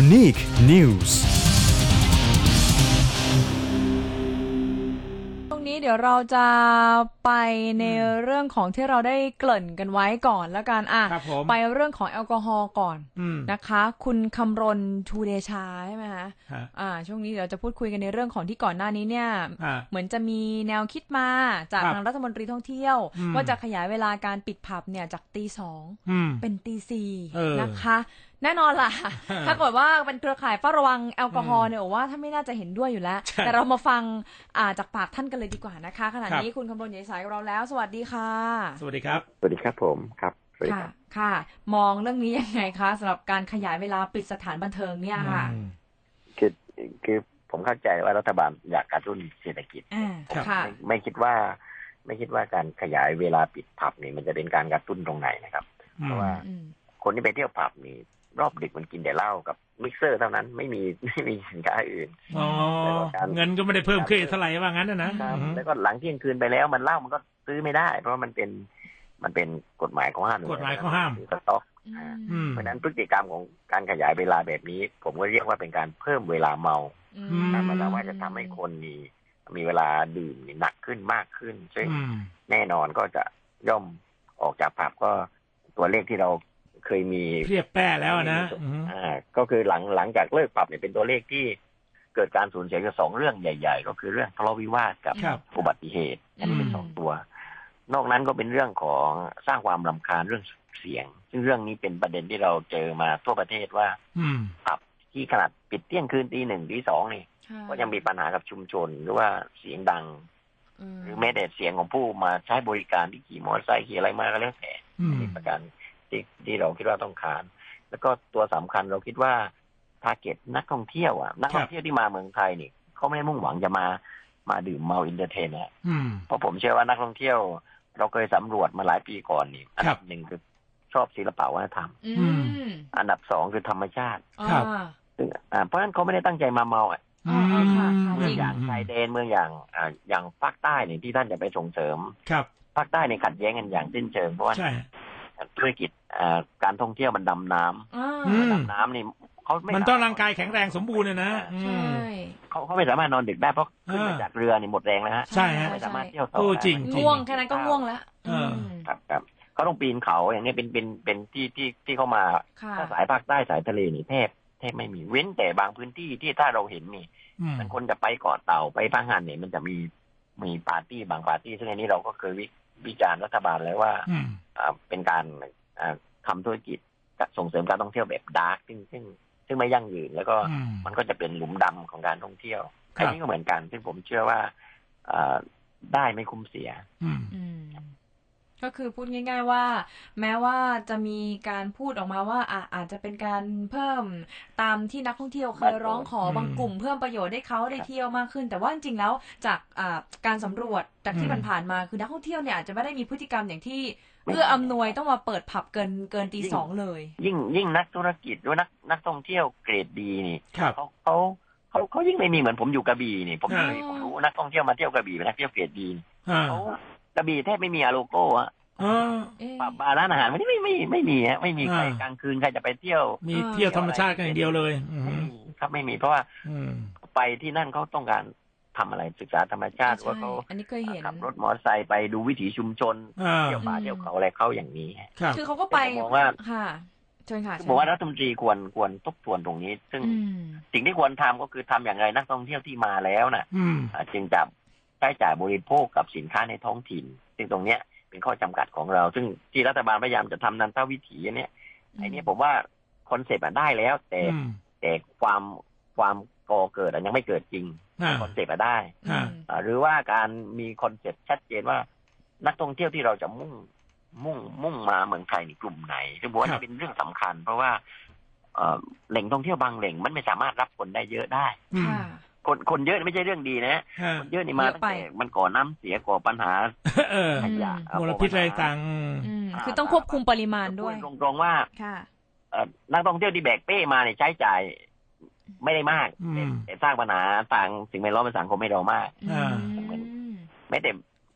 Unique News ตรงนี้เดี๋ยวเราจะไปในเรื่องของที่เราได้เกริ่นกันไว้ก่อนแล้วกันอะครับผมไปเรื่องของแอลกอฮอล์ก่อนอืมนะคะ คุณคำรณชูเดชาใช่ไหมคะฮะ อ่า ช่วงนี้เดี๋ยวจะพูดคุยกันในเรื่องของที่ก่อนหน้านี้เนี่ย อ่า เหมือนจะมีแนวคิดมาจากครับทางรัฐมนตรีท่องเที่ยว อืม ว่าจะขยายเวลาการปิดผับเนี่ยจากตีสองอืม เป็นตีสี่เออนะคะ แน่นอนล่ะ ถ้าเกิดว่าเป็นเครือข่ายเฝ้าระวังแอลกอฮอล์เนี่ยโอ้ว่าถ้าไม่น่าจะเห็นด้วยอยู่แล้วใช่แต่เรามาฟังอ่าจากปากท่านกันเลยดีกว่านะคะ ขณะครับนี้คุณคำรณอยู่ในสายกับเราแล้ว สวัสดีค่ะ สวัสดีครับ สวัสดีครับผมครับสวัสดีค่ะครับค่ะ มองเรื่องนี้ยังไงคะสำหรับการขยายเวลาปิดสถานบันเทิงเนี่ยค่ะอืมคือคือผมเข้าใจว่ารัฐบาลอยากกระตุ้นเศรษฐกิจอ่าครับค่ะไม่ไม่คิดว่า ไม่คิดว่าการขยายเวลาปิดผับนี่มันจะเป็นการกระตุ้นตรงไหนนะครับ เพราะว่าอืมคนที่ไปเที่ยวผับนี่ รอบดึกมันกินแต่เหล้ากับมิกเซอร์เท่านั้นไม่มีไม่มีสินค้าอื่นอ๋อแล้วก็การเงินก็ไม่ได้เพิ่มขึ้นเท่าไหร่ว่างั้นนะนะครับอืมแล้วก็หลังเที่ยงคืนไปแล้วมันเหล้ามันก็ซื้อไม่ได้ เพราะว่ามันเป็นมันเป็นกฎหมายของห้ามกฎหมายเขาห้ามสต็อกอืมอืมเพราะฉะนั้นพฤติกรรมของการขยายเวลาแบบนี้ ผมก็เรียกว่าเป็นการเพิ่มเวลาเมาอืมการเวลาว่าจะทำให้คนมีมีเวลาดื่มนี่หนักขึ้นมากขึ้น ซึ่งอืมแน่นอนก็จะย่อมออกจากผับก็ตัวเลขที่เรา เคยมีเพียบแป้แล้วนะอืมอ่าก็คือหลังหลังจากเลิกผับเนี่ยเป็นตัวเลขที่เกิดการสูญเสียอยู่สองเรื่องใหญ่ ๆ ก็คือเรื่องทะเลาะวิวาทกับครับอุบัติเหตุอันนี้เป็นอืมสองตัว นอกนั้นก็เป็นเรื่องของสร้างความรำคาญเรื่องเสียง ซึ่งเรื่องนี้เป็นประเด็นที่เราเจอมาทั่วประเทศว่าอืมผับที่ขนาดปิดเที่ยงคืนตีหนึ่งตีสองนี่ค่ะก็ยังมีปัญหากับชุมชนหรือว่าเสียงดัง หรือแม้แต่เสียงของผู้มาใช้บริการที่ขี่มอเตอร์ไซค์ขี่อะไรมาก็แล้วแต่อืมนี่ประการ ที่ที่เราคิดว่าต้องการแล้วก็ตัวสำคัญเราคิดว่า target นักท่องเที่ยวอะนักท่องเที่ยวที่มาเมืองไทยนี่เขาไม่ได้มุ่งหวังจะมามาดื่มเมา entertain นะอืมเพราะผมเชื่อว่านักท่องเที่ยว เราเคยสำรวจมาหลายปีก่อนนี่อันครัดับบหนึ่งครับคือชอบศิลปะวัฒนธรรมอืมอันดับสองคือธรรมชาติครับอ่าซึ่งอ่าเพราะฉะนั้นเขาไม่ได้ตั้งใจมาเมาอะอ๋ออ๋อค่ะค่ะเมืองอย่างชายแดนเมืองอย่างอ่าอย่างภาคใต้เนี่ยที่ท่านจะไปส่งเสริม ครับภาคใต้ในยขัดแย้งกันอย่างสิ้นเชิงเพราะว่าใช่ ธุรกิจอ่าการท่องเที่ยวมันดำน้ำอ่าอืมดำน้ำนี่เขาไมันต้องร่างกายแข็งแรงสมบูรณ์เลยนะอืใช่มเขาเขาไม่สามารถนอนดึกได้เพราะขึ้นมาอ่าจากเรือนี่หมดแรงแล้วฮะใช่ฮะไม่สามารถเที่ยวต่อโอ้ได้จริงง่วงแค่นั้นก็ง่วงแล้วเอออืมครับครับเขาต้องปีนเขาอย่างนี้เป็นเป็นเป็นที่ที่ที่เขามาค่ะถ้าสายภาคใต้สายทะเลนี่แทบแทบไม่มีเว้นแต่บางพื้นที่ที่ถ้าเราเห็นนี่อืมมันคนจะไปเกาะเต่าไปพังงานเนี่ยมันจะมีมีปาร์ตี้บางปาร์ตี้ซึ่งอันนี้เราก็เคยวิ วิจารณ์รัฐบาลแล้วว่าอืมอ่าเป็นการอ่าทำธุรกิจส่งเสริมการท่องเที่ยวแบบดาร์กซึ่งซึ่งซึ่งไม่ยั่งยืน แล้วก็อืมมันก็จะเป็นหลุมดำของการท่องเที่ยวครัอับนนี้ก็เหมือนกันซึ่งผมเชื่อว่าอ่าได้ไม่คุ้มเสียอืมอืม ก็คือพูดง่าย ๆว่า แม้ว่าจะมีการพูดออกมาว่าอะอาจจะเป็นการเพิ่มตามที่นักท่องเที่ยวเคยร้องขออืมบางกลุ่ม เพิ่มประโยชน์ให้เขาได้เที่ยวมากขึ้น แต่ว่าจริงๆแล้วจากอ่าการสำรวจจากที่อืมผ่านๆมาคือนักท่องเที่ยวเนี่ยอาจจะไม่ได้มีพฤติกรรมอย่างที่ไม่เอื้ออำนวยต้องมาเปิดผับเกินเกินตียิ่งสองเลย ยิ่งยิ่งนักธุรกิจหรือนักนักท่องเที่ยวเกรดดีนี่ครับเขาเขาเขาเขายิ่งไม่มีเหมือนผมอยู่กระบี่นี่ ผมอ่าเคยผมรู้นักท่องเที่ยวมาเที่ยวกระบี่เป็นนักเที่ยวเกรดดีอ่าเขา กระบี่แทบไม่มีอาโลโก้อะอ๋อเอ๊ะผับบาร์ร้านอาหารวันนี้ไม่ไม่ไม่มีฮะไม่มีใครอ่ากลางคืนใครจะไปเที่ยว มีเที่ยวธรรมชาติกันอย่างเดียวเลยอืไม่มมีครับไม่มีเพราะว่าอืมไปที่นั่นเขาต้องการทำอะไรศึกษาธรรมชาติว่าเขาอันนี้เคยเห็นขับรถมอเตอร์ไซค์ไปดูวิถีชุมชนอ่าเที่ยวป่าอืมเที่ยวเขาอะไรเข้าอย่างนี้ฮะครับคือเขาก็ไปผมมองว่าค่ะเชิญค่ะคือบอกว่ารัฐมนตรีควรควรทบทวนตรงนี้ ซึ่งอืมสิ่งที่ควรทำก็คือทำอย่างไรนักท่องเที่ยวที่มาแล้วน่ะอืมอ่าจึงจะ ใช้จ่ายบริโภคกับสินค้าในท้องถิ่น ซึ่งตรงเนี้ยเป็นข้อจำกัดของเรา ซึ่งที่รัฐบาลพยายามจะทำนวัตวิถีเนี่ยไอ้เนี่ยผมว่า concept อะได้แล้ว แต่อืมแต่ความความก่อเกิดอะยังไม่เกิดจริงอ่า concept อะได้อ่าอ่าหรือว่าการมี concept ชัดเจนว่า นักท่องเที่ยวที่เราจะมุ่งมุ่งมุ่งมาเมืองไทยในกลุ่มไหนซึ่งผมว่าครับนี่เป็นเรื่องสำคัญ เพราะว่าเอ่อแหล่งท่องเที่ยวบางแหล่งมันไม่สามารถรับคนได้เยอะได้อืม ค่ะคนคนเยอะไม่ใช่เรื่องดีนะฮะคนเยอะนี่มาเยอะตั้งไปแต่มันก่อน้ำเสียก่อปัญหาเออขยะอืมมลพิษอะไรต่างอืมคือต้องควบคุมปริมาณด้วยพูตรงๆว่าค่ะเอ่อนักท่องเที่ยวที่แบกเป้มาเนี่ยใช้จ่ายไม่ได้มากอืมแต่แต่สร้างปัญหาทางสิ่งแวดล้อมเป็นสังคมไม่เรามากอ่าอืมแม้แต่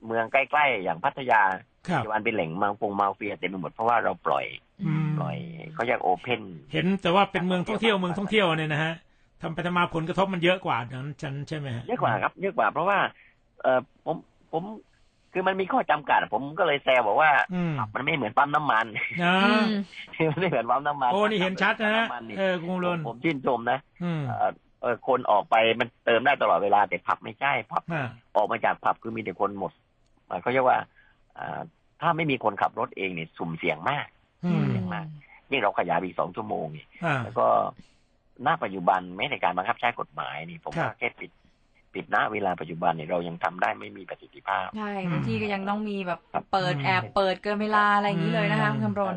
เมืองใกล้ๆอย่างพัทยาครับปัจจุบันเป็นแหล่งมังฟงมาเฟียเต็มไปหมดเพราะว่าเราปล่อยอืมปล่อยเขาเรียกโอเพนเห็นแต่ว่าเป็นเมืองท่องเที่ยวเมืองท่องเที่ยวเนี่ยนะฮะ ทำไปทำมาผลกระทบมันเยอะกว่านั้นฉันใช่ไหมฮะเยอะกว่าครับ เยอะกว่า เพราะว่า เออผมผมคือมันมีข้อจำกัดผมก็เลยแซวบอกว่าอืมมันไม่เหมือนปั๊มน้ำมันนะอืมมันไม่เหมือนปั๊มน้ำมันโอ้นี่เห็นชัดนะฮะปั๊มำมันี่เออคุณรนผมชื่นชมนะอืมเอ่อเออคนออกไปมันเติมได้ตลอดเวลาแต่ผับไม่ใช่ผับอ่าออกมาจากผับคือมีแต่คนหมดมันเขาเรียกว่าอ่าถ้าไม่มีคนขับรถเองเนี่ยสุ่มเสี่ยงมากอืมมากยิ่งเราขยายไปอีกสองชั่วโมงนี่อ่าแล้วก็ ณปัจจุบันแม้ในการบังคับใช้กฎหมายนี่ผมครับว่าแค่ปิดปิดณเวลาปัจจุบันเนี่ยเรายังทำได้ไม่มีประสิทธิภาพใช่บางทีก็ยังต้องมีแบบครับเปิดแอบเปิดเกินเวลาอะไรอย่างนี้เลยนะคะคุณคำรณ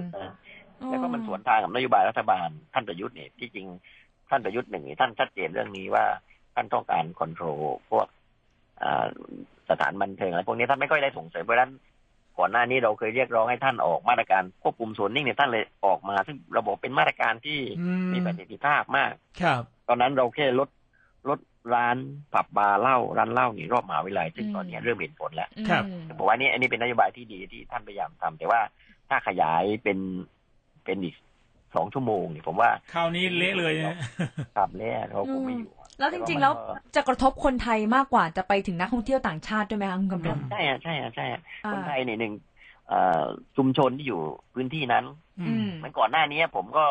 แล้วก็มันสวนทางกับนโยบายรัฐบาลท่านประยุทธ์เนี่ยที่จริงท่านประยุทธ์หนึ่งท่านชัดเจนเรื่องนี้ว่าท่านต้องการคอนโทรลพวกอ่าสถานบันเทิงอะไรพวกนี้ท่านไม่ค่อยได้ส่งเสริมเพราะฉะนั้น ก่อนหน้านี้เราเคยเรียกร้องให้ท่านออกมาตรการควบคุมโซนนิ่งเนี่ยท่านเลยออกมา ซึ่งระบบเป็นมาตรการที่อืมมีประสิทธิภาพมาก ครับ ตอนนั้นเราแค่ลดลดร้านผับบาร์เหล้าร้านเหล้านี่รอบมหาวิทยาลัยซึ่งอืมตอนนี้เริ่มเห็นผลแล้วครับอืมผมว่านี่อันนี้เป็นนโยบายที่ดีที่ท่านพยายามทำแต่ว่าถ้าขยายเป็นเป็นอีกสองชั่วโมงนี่ผมว่าคราวนี้เละเลยนะขับแล้วเขาคงไม่อยู่ แล้วจริงๆแล้วจะกระทบคนไทยมากกว่าจะไปถึงนักท่องเที่ยวต่างชาติด้วยไหมคะคุณคำรณใช่อะใช่อะใช่อะอ่าคนไทยเนี่ยหนึ่งเอ่อชุมชนที่อยู่พื้นที่นั้นอือืมมมันก่อนหน้านี้ผมก็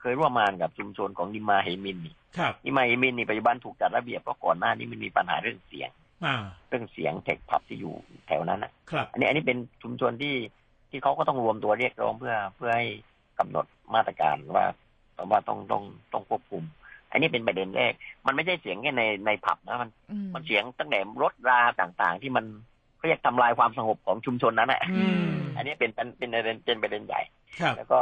เคยร่วมงานกับชุมชนของนิมาเฮมินนี่ครับนิมาเฮมินนี่ปัจจุบันถูกจัดระเบียบเพราะก่อนหน้านี้มันมีปัญหาเรื่องเสียงอ่าเรื่องเสียงเทคผับที่อยู่แถวนั้นอะครับอันนี้อันนี้เป็นชุมชนที่ที่เขาก็ต้องรวมตัวเรียกร้องเพื่อเพื่อให้กำหนดมาตรการว่าว่าต้องต้องต้องควบคุม อันนี้เป็นประเด็นแรก มันไม่ใช่เสียงแค่ในในผับนะมันอืมมันเสียงตั้งแต่รถราต่างๆ ที่มันเขาเรียกทำลายความสงบของชุมชนนั้นแหละอืมอันนี้เป็นเป็นเป็นประเด็นเป็นประเด็นใหญ่ครับแล้วก็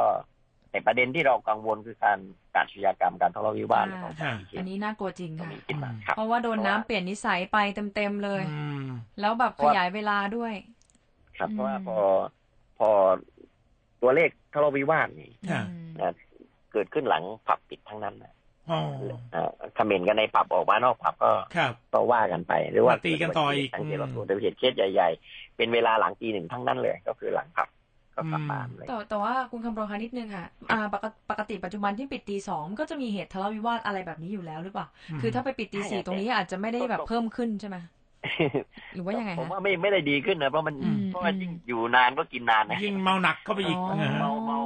แต่ประเด็นที่เรากังวลคือการการอาชญากรรมการทะเลาะวิวาทของอ่าที่เขอัตนนี้น่ากลัวจริงตรงค่ะนี้ขึ้นมาครับเพราะว่าโดนน้ำเปลี่ยนนิสัยไปเต็มๆเลยอืมแล้วแบบขยายเวลาด้วย ครับเพราะว่าอืมพอพอตัวเลขทะเลาะวิวาทนี่อ่าอืมนะเกิดขึ้นหลังผับปิดทั้งนั้นนะอ๋อเอ่อ คอมเมนต์กันในผับออกมานอกผับก็ครับก็ว่ากันไป หรือว่ามาตีกันต่ออีกทางเจรอืมจาแต่เหตุเคสใหญ่ๆ เป็นเวลาหลังตีหนึ่งทั้งนั้นเลย ก็คือหลังผับก็กลับบ้านเลยแต่แต่ว่าคุณคำรณคะนิดนึงค่ะอ่าปกติปกติปัจจุบันที่ปิดตีสองก็จะมีเหตุทะเลาะวิวาทอะไรแบบนี้อยู่แล้วหรือเปล่า คือถ้าไปปิดตีสี่ตรงนี้อาจจะไม่ได้แบบเพิ่มขึ้นใช่ไหมหรือว่ายังไงผมคะว่าไม่ไม่ได้ดีขึ้นนะเพราะมันอืมเพราะว่ายิ่งอยู่นานก็กินนานนะยิ่งเมาหนักเข้าไปอีกอ๋อนะฮะเมาเมาเ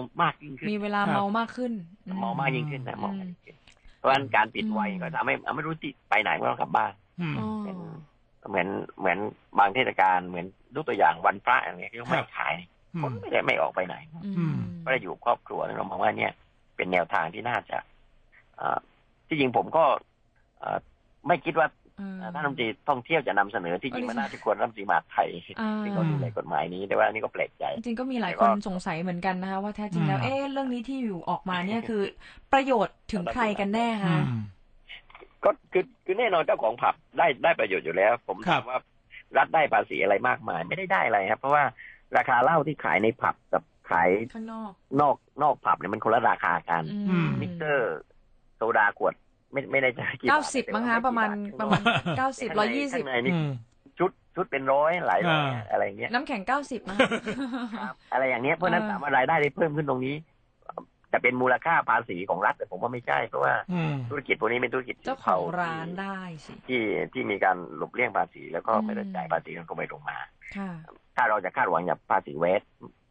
มาเมามากยิ่งขึ้น มีเวลาครับเมามากขึ้น เมามากยิ่งขึ้นนะเมามากอืมยิ่งขึ้นเพราะฉะนั้นการปิดไวอืมก็ทำให้ไม่รู้ที่ไปไหนก็ต้องกลับบ้านอืมอ๋อเป็นเหมือนเหมือนบางเทศกาลเหมือนยกตัวอย่างวันพระอย่างเงี้ยที่เขาไม่ครับขายอืคนมไม่ได้ไม่ออกไปไหนอืมก็ได้อยู่ครอบครัวเรามองว่าเนี่ยเป็นแนวทางที่น่าจะอ่าที่จริงผมก็อ่าไม่คิดว่าอืม ท่านรัฐมนตรีท่องเที่ยวจะนำเสนอที่จริงมันน่าจะควรรัฐมนตรีมหาดไทยอ่าที่เขาดูแลกฎหมายนี้แต่ว่านี่ก็แปลกใจ จริงๆก็มีหลายแต่คนก็สงสัยเหมือนกันนะคะว่าแท้จริงแล้วอืมเอ๊ะเรื่องนี้ที่อยู่ออกมาเนี่ยคือ ประโยชน์ถึงใครกันแน่อืคะมก็คือคือแน่นอนเจ้าของผับได้ได้ประโยชน์อยู่แล้ว ครัถาบมว่ารัฐได้ภาษีอะไรมากมาย ไม่ได้ได้อะไรครับ เพราะว่าราคาเหล้าที่ขายในผับกับขายข้างนอกนอกนอกผับเนี่ยมันคนละราคากันอืมมิกเตอร์โซดาขวด ไม่ไม่ได้จะกี่บาทเก้าสิบมั้งคะประมาณประมาณเก้าสิบร้อยยี่สิบข้างในนี่อืมชุดชุดเป็นร้อยหลายร้อยอ่าอะไรอย่างเงี้ยน้ำแข็งเก้าสิบนะคะครับอะไรอย่างเงี้ยเพราะฉะนั้นเออถามว่ารายได้ที่เพิ่มขึ้นตรงนี้จะเป็นมูลค่าภาษีของรัฐแต่ผมว่าไม่ใช่เพราะว่าอืมธุรกิจพวกนี้เป็นธุรกิจเจ้าของร้านได้สิที่ที่มีการหลบเลี่ยงภาษีแล้วก็อืมไม่ได้จ่ายภาษีกันตรงไปตรงมาค่ะถ้าเราจะคาดหวังจากภาษีเวส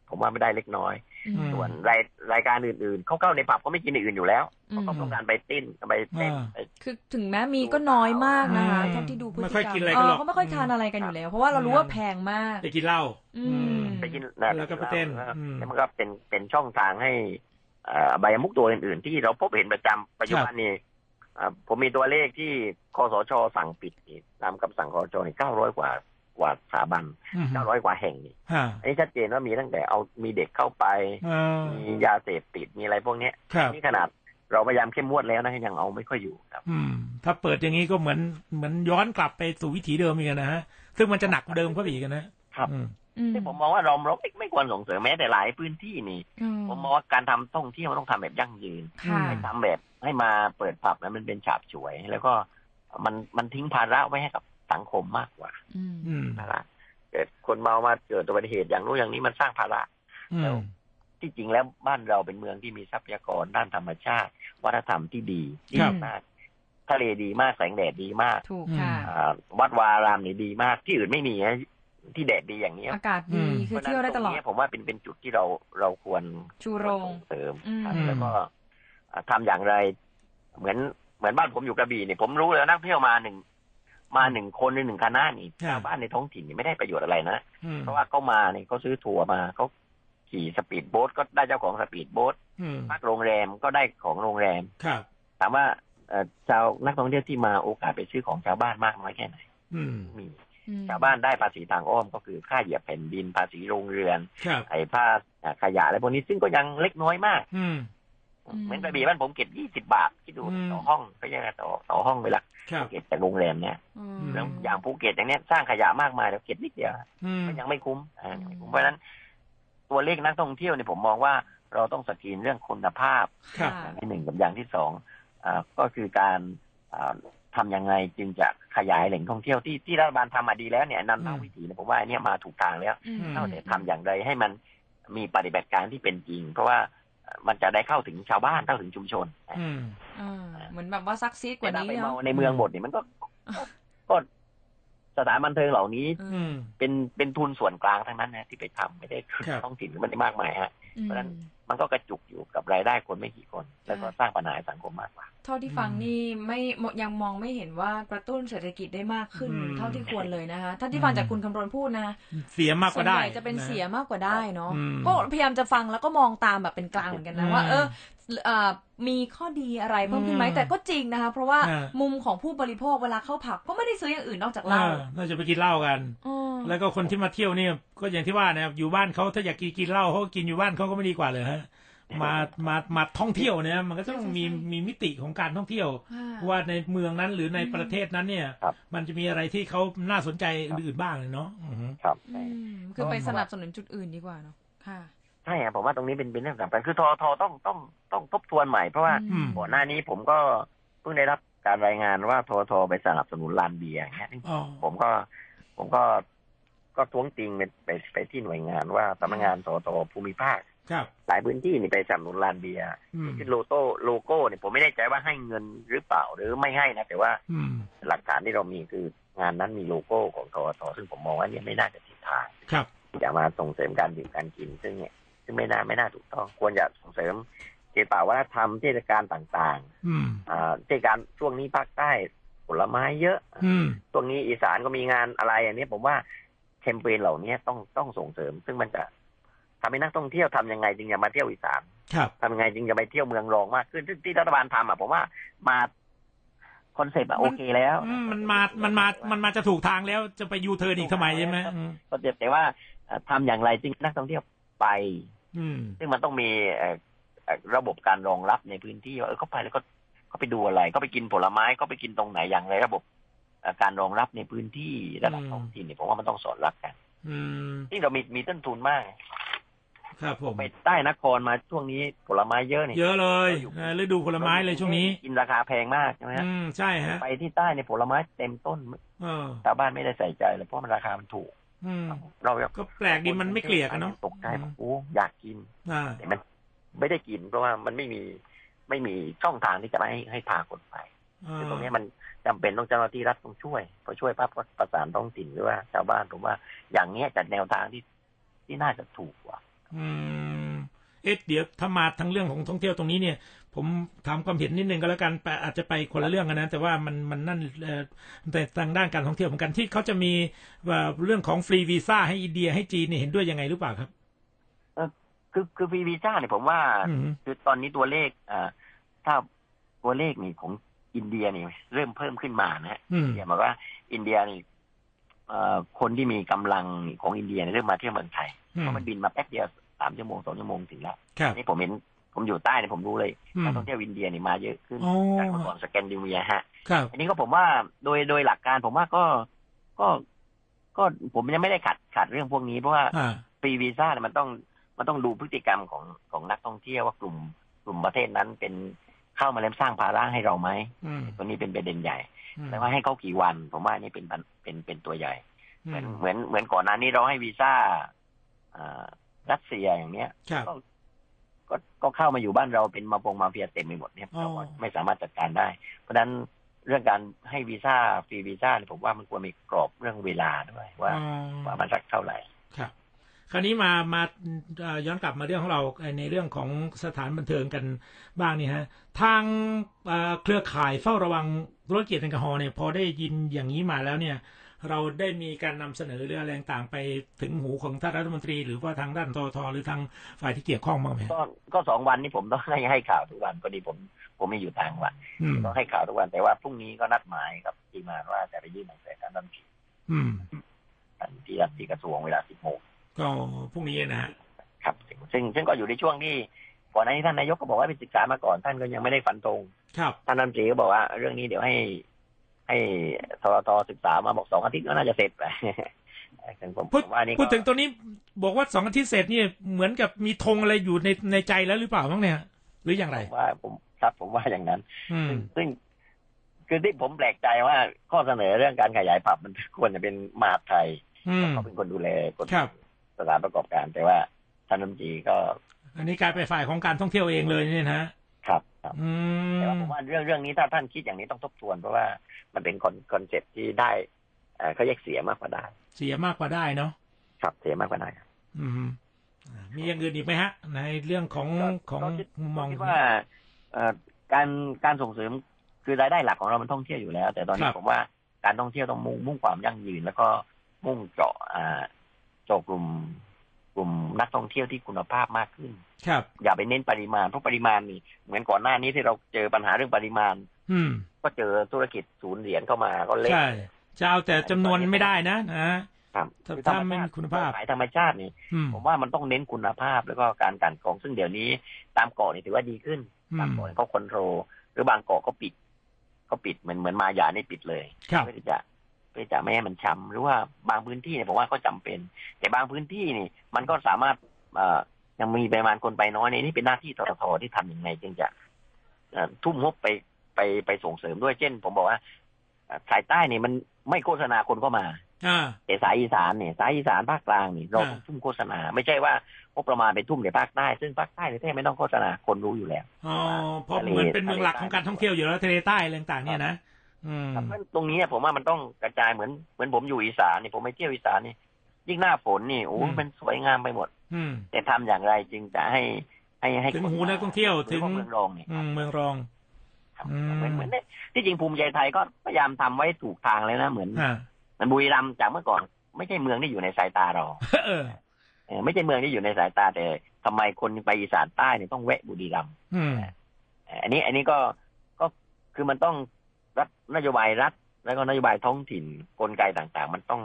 ผมว่าไม่ได้เล็กน้อยอืม ส่วนรายรายการอื่นๆ เขาเข้าในผับเขาไม่กินอย่างอื่นอยู่แล้วอืมเขาต้องการไปเต้นไปเต้นอ่าไปคือถึงแม้มีก็น้อยมากนะคะอืมเท่าที่ดูพฤติไม่กค่อยรรมกินอะไรเอกันหรออกเขาไม่ค่อยทานอะไรกันอยู่แล้ว เพราะว่าเรารู้ว่าแพงมากไปกินเหล้าอืมไปกินนะแล้วก็ไปเต้นแล้วอืมแล้วมันก็เป็นเป็นช่องทางให้เอ่ออบายมุกตัวอื่นๆ ที่เราพบเห็นประจำปัจจุบันนี้อ่าผมมีตัวเลขที่คอสชสั่งปิดนี่ตามคำสั่งคอสชนี่เก้าร้อยกว่า กว่าสถาบันอืมเก้าร้อยกว่าแห่งนี่ฮะอันนี้ชัดเจนว่ามีตั้งแต่เอามีเด็กเข้าไปอ่ามียาเสพติดมีอะไรพวกเนี้ยครับนี่ขนาดเราพยายามเข้มงวดแล้วนะยังเอาไม่ค่อยอยู่ครับ อืม ถ้าเปิดอย่างนี้ก็เหมือนเหมือนย้อนกลับไปสู่วิถีเดิมอีกนะฮะซึ่งมันจะหนักกว่าเดิมเข้าไปอีกนะ ครับอืมอืมซึ่งผมมองว่าเราเราไม่ไม่ควรส่งเสริมแม้แต่หลายพื้นที่นี่อืผมมองว่าการทำท่องเที่ยวมันต้องทำแบบยั่งยืนค่ะไม่ทำแบบให้มาเปิดผับนะมันเป็นฉาบฉวย แล้วก็มันมันทิ้งภาระไว้ให้กับ สังคมมากกว่าอืมอืมภาระเกิดคนเมามาเกิดอุบัติเหตุอย่างนู้นอย่างนี้มันสร้างภาระอืมที่จริงแล้วบ้านเราเป็นเมืองที่มีทรัพยากรด้านธรรมชาติ วัฒนธรรมที่ดีดีครับมากทะเลดีมากแสงแดดดีมากถูกค่ะอืมอ่าวัดวาอารามนี่ดีมาก ที่อื่นไม่มีนะที่แดดดีอย่างนี้อากาศอืดีมคือเที่ยวได้ตลอดพราะฉะนั้นรงนี้ผมว่าเป็นเป็นจุดที่เราเราควรชูโรงส่งเสริมอืมครับอืมแล้วก็อ่าทำอย่างไร เหมือนเหมือนบ้านผมอยู่กระบี่เนี่ยผมรู้แล้วนักเที่ยวมาหนึ่ง มาหนึ่งคนหรือหนึ่งคณะนี่ครับชาวบ้านในท้องถิ่นนี่ไม่ได้ประโยชน์อะไรนะอืมเพราะว่าเขามาเนี่ยเขาซื้อทัวร์มาเขาขี่สปีดโบ๊ทก็ได้เจ้าของสปีดโบ๊ทอืมพักโรงแรมก็ได้ของโรงแรมครับถามว่าเอ่อชาวนักท่องเที่ยวที่มาโอกาสไปซื้อของชาวบ้านมากน้อยแค่ไหนอืมมีอืมชาวบ้านได้ภาษีทางอ้อมก็คือค่าเหยียบแผ่นดินภาษีโรงเรือนครับไอ้ผ้าอ่าขยะอะไรพวกนี้ซึ่งก็ยังเล็กน้อยมากอืม เหมือนกระบี่บ้านผมเก็บยี่สิบาทคิดดูอืมต่อห้องก็ยังไงต่อต่อห้องไปละครับเก็บจากโรงแรมเนี่ยอืมแล้วอย่างภูเก็ตอย่างเนี้ยสร้างขยะมากมายแล้วเก็บนิดเดียวอืมก็ยังไม่คุ้มอ่าอืมไม่คุ้มเพราะฉะนั้น ตัวเลขนักท่องเที่ยวเนี่ยผมมองว่าเราต้องสกรีนเรื่องคุณภาพครับค่ะอย่างที่หนึ่งกับอย่างที่สองอ่าก็คือการอ่าทำยังไงจึงจะขยายแหล่งท่องเที่ยวที่ที่รัฐบาลทำมาดีแล้วเนี่ยนำเข้าอืมวิถีเนี่ยผมว่าอันเนี้ยมาถูกทางแล้วอืมเท่าแต่ทำอย่างไรให้มันมีปฏิบัติการที่เป็นจริง เพราะว่าเอ่อ มันจะได้เข้าถึงชาวบ้านเข้าถึงชุมชนอืมอ่าเหมือนแบบว่าซักซีดกว่าแต่ถ้านี้ไปเนาะเมาในเมืองหมดเนี่ยมันก็ก็ก็สถานบันเทิงเหล่านี้อืมเป็นเป็นทุนส่วนกลางทั้งนั้นนะที่ไปทำไม่ได้ครับท้องถิ่นมันได้มากมายฮะอืมเพราะฉะนั้น มันก็กระจุกอยู่กับรายได้คนไม่กี่คน แล้วก็สร้างปัญหาให้สังคมมากกว่า เท่าที่ฟังนี่ไม่ยังมองไม่เห็นว่ากระตุ้นเศรษฐกิจได้มากขึ้นอืมเท่าที่ควรเลยนะคะถ้าที่ฟังจากคุณคำรณพูดนะเสียมากกส่วว่านได้ใหญ่จะเป็นเสียมากกว่าได้เนาะอืมก็พยายามจะฟังแล้วก็มองตามแบบเป็นกลางเหมือนกันนะอืมว่าเออเอ่อมีข้อดีอะไรเพิ่มขึ้นไหมอืมแต่ก็จริงนะคะ เพราะว่าอ่ามุมของผู้บริโภคเวลาเข้าผับก็ไม่ได้ซื้ออย่างอื่นนอกจากเหล้าอ่าน่าจะไปกินเหล้ากันอืม แล้วก็คนที่มาเที่ยวเนี่ยก็อย่างที่ว่านะครับอยู่บ้านเขาถ้าอยากกินกินเหล้าเขาก็กินอยู่บ้านเขาก็ไม่ดีกว่าเลยฮะมามามาท่องเที่ยวเนี่ยมันก็ต้องมีมีมิติของการท่องเที่ยวค่ะว่าในเมืองนั้นหรือในประเทศนั้นเนี่ยครับมันจะมีอะไรที่เขาน่าสนใจอื่นๆบ้างเลยเนาะอือฮึครับอืมคือไปสนับสนุนจุดอื่นดีกว่าเนาะค่ะใช่ครับผมว่าตรงนี้เป็นเป็นเรื่องสำคัญคือทอทอต้องต้องต้องทบทวนใหม่เพราะว่าอืมก่อนหน้านี้ผมก็เพิ่งได้รับการรายงานว่าทอทอไปสนับสนุนลานเบียร์อย่างเงี้ยอ๋อผมก็ผมก็ ก็ท้วงติงไปไปไปที่หน่วยงานว่าสำนักงานสตภูมิภาคครับหลายพื้นที่นี่ไปสนับสนุนลานเบียร์อืมที่โลโก้โลโก้เนี่ยผมไม่แน่ใจว่าให้เงินหรือเปล่าหรือไม่ให้นะแต่ว่าอืมหลักฐานที่เรามีคืองานนั้นมีโลโก้ของทอทซึ่งผมมองว่าเนี่ยไม่น่าจะทิศทางครับอย่ามาส่งเสริมการดื่มการกิน ซึ่งเนี่ยซึ่งไม่น่าไม่น่าถูกต้องควรจะส่งเสริมเกี่ยวกับวัฒนธรรมเทศกาลต่างอืมๆอ่าเทศกาลช่วงนี้ภาคใต้ผลไม้เยอะอืมช่วงนี้อีสานก็มีงานอะไรอันนี้ผมว่า แคมเปญเหล่านี้ต้องต้องส่งเสริม ซึ่งมันจะทำให้นักท่องเที่ยวทำยังไงจึงจะมาเที่ยวอีสานครับทำยังไงจึงจะไปเที่ยวเมืองรองมากขึ้นซึ่งที่รัฐบาลทำอะผมว่ามา concept อะโอเคแล้วอืมมันมา มันมา มันมาจะถูกทางแล้วจะไปยูเทิร์นอีกทำไมใช่ไหมอืม concept แต่ว่าเอ่อทำอย่างไรจึงนักท่องเที่ยวไป อืมซึ่งมันต้องมีเอ่อเอ่อระบบการรองรับในพื้นที่ว่าเออเขาไปแล้วก็เขาไปดูอะไรเขาไปกินผลไม้เขาไปกินตรงไหนอย่างไรระบบเอ่อ การรองรับในพื้นที่ระดับท้องถิ่นเนี่ยผมว่ามันต้องสอดรับกันอืมที่เรามีมีต้นทุนมากครับผมไปใต้นครมาช่วงนี้ผลไม้เยอะเนี่ยเยอะเลยนะฤดูผลไม้เลยช่วงนี้ กินราคาแพงมากใช่ไหมฮะอืมใช่ฮะไปที่ใต้ในยผลไม้เต็มต้นเออชาวบ้านไม่ได้ใส่ใจเลยเพราะมันราคามันถูกอืมเราอยากก็แปลกดีมันไม่เกลี่ยกันเนาะตกใจบอกโอ้อยากกินอ่าแต่มันไม่ได้กินเพราะว่ามันไม่มีไม่มีช่องทางที่จะให้ให้พาคนไปอ่าซึ่งตรงนี้มัน จำเป็นต้องเจ้าหน้าที่รัฐต้องช่วยพอช่วยปั๊บก็ประสานท้องถิ่นหรือว่าชาวบ้านผมว่า อย่างเนี้ยจัดแนวทางที่ที่น่าจะถูกกว่า อืม เอ๊ะเดี๋ยวถ้ามาทั้งเรื่องของท่องเที่ยวตรงนี้เนี่ย ผมถามความเห็นนิดนึงก็แล้วกันแต่อาจจะไปคนละเรื่องกันนะแต่ว่ามันมันนั่นเอ่อแต่ทางด้านการท่องเที่ยวเหมือนกันที่เขาจะมีว่าเรื่องของฟรีวีซ่าให้อินเดียให้จีนเนี่ยเห็นด้วยยังไงหรือเปล่าครับคือคือฟรีวีซ่าเนี่ยผมว่าอืมคือตอนนี้ตัวเลขอ่าถ้าตัวเลขนี่ของ อินเดียนี่เริ่มเพิ่มขึ้นมานะฮะอืมอินเดียหมายว่าอินเดียนี่เอ่อคนที่มีกำลังของอินเดียเนี่ยเริ่มมาเที่ยวเมืองไทยอืเพราะมันบินมาแป๊บเดียวสามชั่วโมงสองชั่วโมงถึงแล้วครับนี่ผมเห็นผมอยู่ใต้เนี่ยผมรู้เลยอืมนักท่องเที่ยวอินเดียนี่มาเยอะขึ้นอ๋อจากเมื่อก่อนสแกนดิเนเวียฮะครับอันนี้ก็ผมว่าโดยโดยหลักการผมว่าก็ก็ก็ผมยังไม่ได้ขัดขัดเรื่องพวกนี้เพราะว่าอ่าฟรีวีซ่าเนี่ยมันต้องมันต้องดูพฤติกรรมของของนักท่องเที่ยวว่ากลุ่มกลุ่มประเทศนั้นเป็น เข้ามาแล้วสร้างภาระให้เราไหมอืมตัวนี้เป็นประเด็นใหญ่อืมแล้วว่าให้เขากี่วัน ผมว่านี่เป็นปัญเป็นเป็นตัวใหญ่อืเหมือนมเหมือนเหมือนก่อนหน้านี้เราให้วีซ่าอ่ารัสเซียอย่างเนี้ยครับก็ก็ก็เข้ามาอยู่บ้านเราเป็นมาปงมาเฟียเต็มไปหมดเนี่ยอ๋อเราก็ไม่สามารถจัดการได้ เพราะฉะนั้นเรื่องการให้วีซ่าฟรีวีซ่าเนี่ยผมว่ามันควรมีกรอบเรื่องเวลาด้วยว่าอ๋อว่ามันสักเท่าไหร่ครับ คราวนี้มามาเอ่อย้อนกลับมาเรื่องของเราในเรื่องของสถานบันเทิงกันบ้างนี่ฮะทางเอ่อเครือข่ายเฝ้าระวังธุรกิจแอลกอฮอล์เนี่ยพอได้ยินอย่างนี้มาแล้วเนี่ยเราได้มีการนำเสนอเรื่องอะไรต่างๆไปถึงหูของท่านรัฐมนตรี หรือว่าทางด้านททหรือทางฝ่ายที่เกี่ยวข้องบ้างไหมก็ก็สองวันนี้ผมต้องให้ให้ข่าวทุกวันพอดีผมผมไม่อยู่ต่างจังหวัดอืมต้องให้ข่าวทุกวันแต่ว่าพรุ่งนี้ก็นัดหมายกับทีมงานว่าจะไปยื่นหนังสือการรัฐมนตรีอืมกันที่รัฐที่กระทรวงเวลาสิบโมง ก็พรุ่งนี้นะฮะครับ ซึ่งซึ่งก็อยู่ในช่วงที่ก่อนหน้านี้ท่านนายกก็บอกว่าไปศึกษามาก่อน ท่านก็ยังไม่ได้ฟันธงครับท่านรัฐมนตรีก็บอกว่า เรื่องนี้เดี๋ยวให้ ให้ทรทศึกษามาบอกสองอาทิตย์ก็น่าจะเสร็จไปซึ่งผมพูดผมว่านี่ก็พูดถึงตัวนี้บอกว่าสองอาทิตย์เสร็จเนี่ยเหมือนกับมีธงอะไรอยู่ในในใจแล้วหรือเปล่าบ้างเนี่ย หรืออย่างไรผมว่าผมครับผมว่าอย่างนั้นอืมซึ่งคือที่ผมแปลกใจว่าข้อเสนอเรื่องการขยายผับมันควรจะเป็นมหาดไทยอืมเขาเป็นคนดูแลกฎครับ สถานประกอบการ แต่ว่าท่านรัฐมนตรีก็ อันนี้กลายเป็นฝ่ายของการท่องเที่ยวเองเลยเนี่ยนะฮะครับครับอืแต่ว่าผมว่าเรื่องเรื่องนี้ถ้าท่านคิดอย่างนี้ต้องทบทวน เพราะว่ามันเป็นคอน concept ที่ได้เอ่อเขาแยกเสียมากกว่าได้ เสียมากกว่าได้เนาะครับเสียมากกว่าได้ครับอืมอ่ามีอย่างอื่นอีกไหมฮะ ในเรื่องของก็ของก็คิดมุมมองคิดว่าเอ่อการการส่งเสริมคือรายได้หลักของเรามันท่องเที่ยวอยู่แล้ว แต่ตอนนี้ผมว่าการท่องเที่ยวต้องมุ่งมุ่งความยั่งยืน แล้วก็มุ่งเจาะ อ่าเจาะกลุ่มกลุ่มนักท่องเที่ยวที่คุณภาพมากขึ้น ครับ อย่าไปเน้นปริมาณเพราะปริมาณนี่เหมือนก่อนหน้านี้ที่เราเจอปัญหาเรื่องปริมาณ อืม ก็เจอธุรกิจศูนย์เหรียญเข้ามาก็เละใช่จะเอาแต่จำนวนไม่ได้นะนะครับถ้าคือถ้าธรรไม่มีคุณภาพขายธรรมชาตินี่อืมผมว่ามันต้องเน้นคุณภาพแล้วก็การกลันกรองซึ่งเดี๋ยวนี้ ตามเกาะนี่ถือว่าดีขึ้นอืบางมเกาะเขาคอนโทรลหรือบางเกาะก็ปิด ก็ปิดเหมือนเหมือนมายานี่ปิดเลยครับเพื่อที่จะเพื่อจะไม่ให้มันช้ำหรือว่าบางพื้นที่เนี่ยผมว่าก็จำเป็น แต่บางพื้นที่นี่มันก็สามารถเอ่อยังมีปริมาณคนไปน้อยในนี่เป็นหน้าที่ทททที่ทำยังไงจึงจะเอ่อทุ่มงบไปไปไปส่งเสริมด้วยเช่น ผมบอกว่าเอ่อสายใต้นี่มันไม่โฆษณาคนก็มาอ่าแต่สายอีสานเนี่ยสายอีสานภาคกลางนี่เราต้องทุ่มโฆษณา ไม่ใช่ว่างบประมาณไปทุ่มในภาคใต้ ซึ่งภาคใต้เนี่ยแทบไม่ต้องโฆษณาคนรู้อยู่แล้วอ๋อเพราะเหมือนเป็นเมืองหลักของการท่องเที่ยวอยู่แล้วทะเลใต้อะไรต่างๆเนี่ยนะอืมครับ เพราะฉะนั้นตรงนี้ผมว่ามันต้องกระจายเหมือนเหมือนผมอยู่อีสานนี่ผมไปเที่ยวอีสานนี่ยิ่งหน้าฝนนี่โอ้อืมมันสวยงามไปหมด อืมแต่ทำอย่างไรจึงจะให้ให้ให้ถึงคนหูนักท่องเที่ยวหรืถึงว่าเมืองรองนี่อืมเมืองรองครับอืมเหมือนเหมือนเนี่ยที่จริงภูมิใจไทยก็พยายามทำไว้ถูกทางเลยนะเหมือนอ่าเหมันบุรีรัมย์จากเมื่อก่อน ไม่ใช่เมืองที่อยู่ในสายตาเราเออเออไม่ใช่เมืองที่อยู่ในสายตาแต่ทำไมคนไปอีสานใต้เนี่ยต้องแวะบุรีรัมย์อืมเอ่ออันนี้อันนี้ก็ก็คือมันต้อง รัฐนโยบายรัฐ แล้วก็นโยบายท้องถิ่นกลไกต่างๆ มันต้อง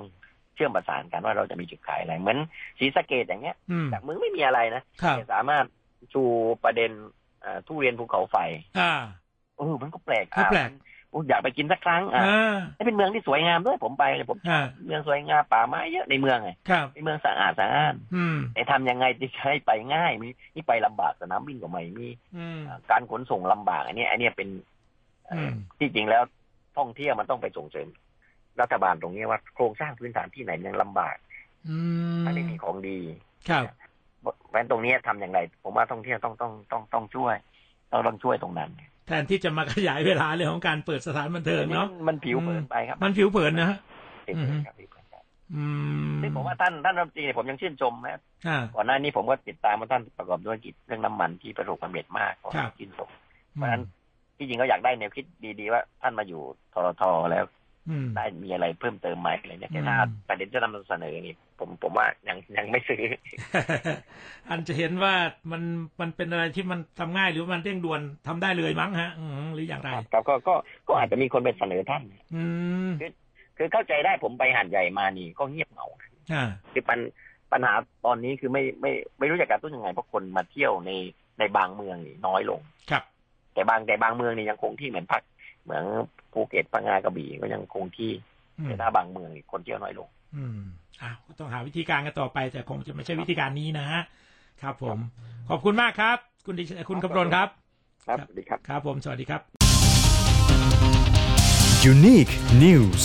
เชื่อมประสานกันว่าเราจะมีจุดขายอะไร เหมือนศรีสะเกดอย่างเงี้ยอืมจากเมืองไม่มีอะไรนะครับแต่สามารถชูประเด็นเอ่อทุเรียนภูเขาไฟอ่าเออมันก็แปลกก็แปลกอะโอ้อยากไปกินสักครั้งอะอ่านี่เป็นเมืองที่สวยงามด้วยผมไปเลยผมอ่าเมืองสวยงามป่าไม้เยอะในเมืองไงครับเป็นเมืองสะอาดสะอ้านอืมแต่ทำยังไงที่จะให้ไปง่ายมีนี่ไปลำบากสนามบินก็ไม่มีอืมการขนส่งลำบากอันนี้อันนี้เป็นเอ่ออม ที่จริงแล้วท่องเที่ยวมันต้องไปส่งเสริม รัฐบาลตรงนี้ว่าโครงสร้างพื้นฐานที่ไหนมันยังลำบากอืมถ้าไม่มีของดีครับเพราะฉะนั้นตรงนี้ทำอย่างไร ผมว่าท่องเที่ยวต้องต้องต้องต้องช่วยต้องต้องช่วยตรงนั้น แทนที่จะมาขยายเวลาเรื่องของการเปิดสถานบันเทิงเนาะมันมันผิวเผินไปครับ มันผิวเผินนะฮะผิวเผินครับผิวเผินครับอืมซึ่งผมว่าท่านท่านรัฐมนตรีเนี่ยผมยังชื่นชมนะอ่าก่อนหน้านี้ผมก็ติดตามว่าท่านประกอบธุรกิจเรื่องน้ำมันที่ประสบความสำเร็จมากผมครับชื่นชมเพราะฉะนั้น ที่จริงก็อยากได้แนวคิดดีๆว่าท่านมาอยู่ทรทแล้วอืมได้มีอะไรเพิ่มเติมไหมอะไรเนี่ยแต่ถ้าอืมประเด็นจะนำเสนอนี่ผมผมว่ายังยังไม่ซื้อ อันจะเห็นว่ามันมันเป็นอะไรที่มันทำง่ายหรือมันเร่งด่วนทำได้เลยมั้งฮะอืมหรืออย่างไรครับก็ก็ก็อาจจะมีคนไปเสนอท่าน อืมคือเข้าใจได้ผมไปหันใหญ่มานี่ก็เงียบเหงาอ่าคือปัญปัญหาตอนนี้คือไม่ไม่ไม่รู้จะกระตุ้นยังไงเพราะคนมาเที่ยวในในบางเมืองนี่น้อยลงครับ แต่บางแต่บางเมืองนี่ยังคงที่เหมือนพักเหมือนภูเก็ตพังงากระบี่ก็ยังคงที่อืมแต่ถ้าบางเมืองนี่คนเที่ยวน้อยลง อืมอ้าวต้องหาวิธีการกันต่อไป แต่คงจะไม่ใช่วิธีการนี้นะฮะครับผม ขอบคุณมากครับ คุณดิคุณกำรนครับครับ ครับสวัสดีครับ ครับผม สวัสดีครับ Unique News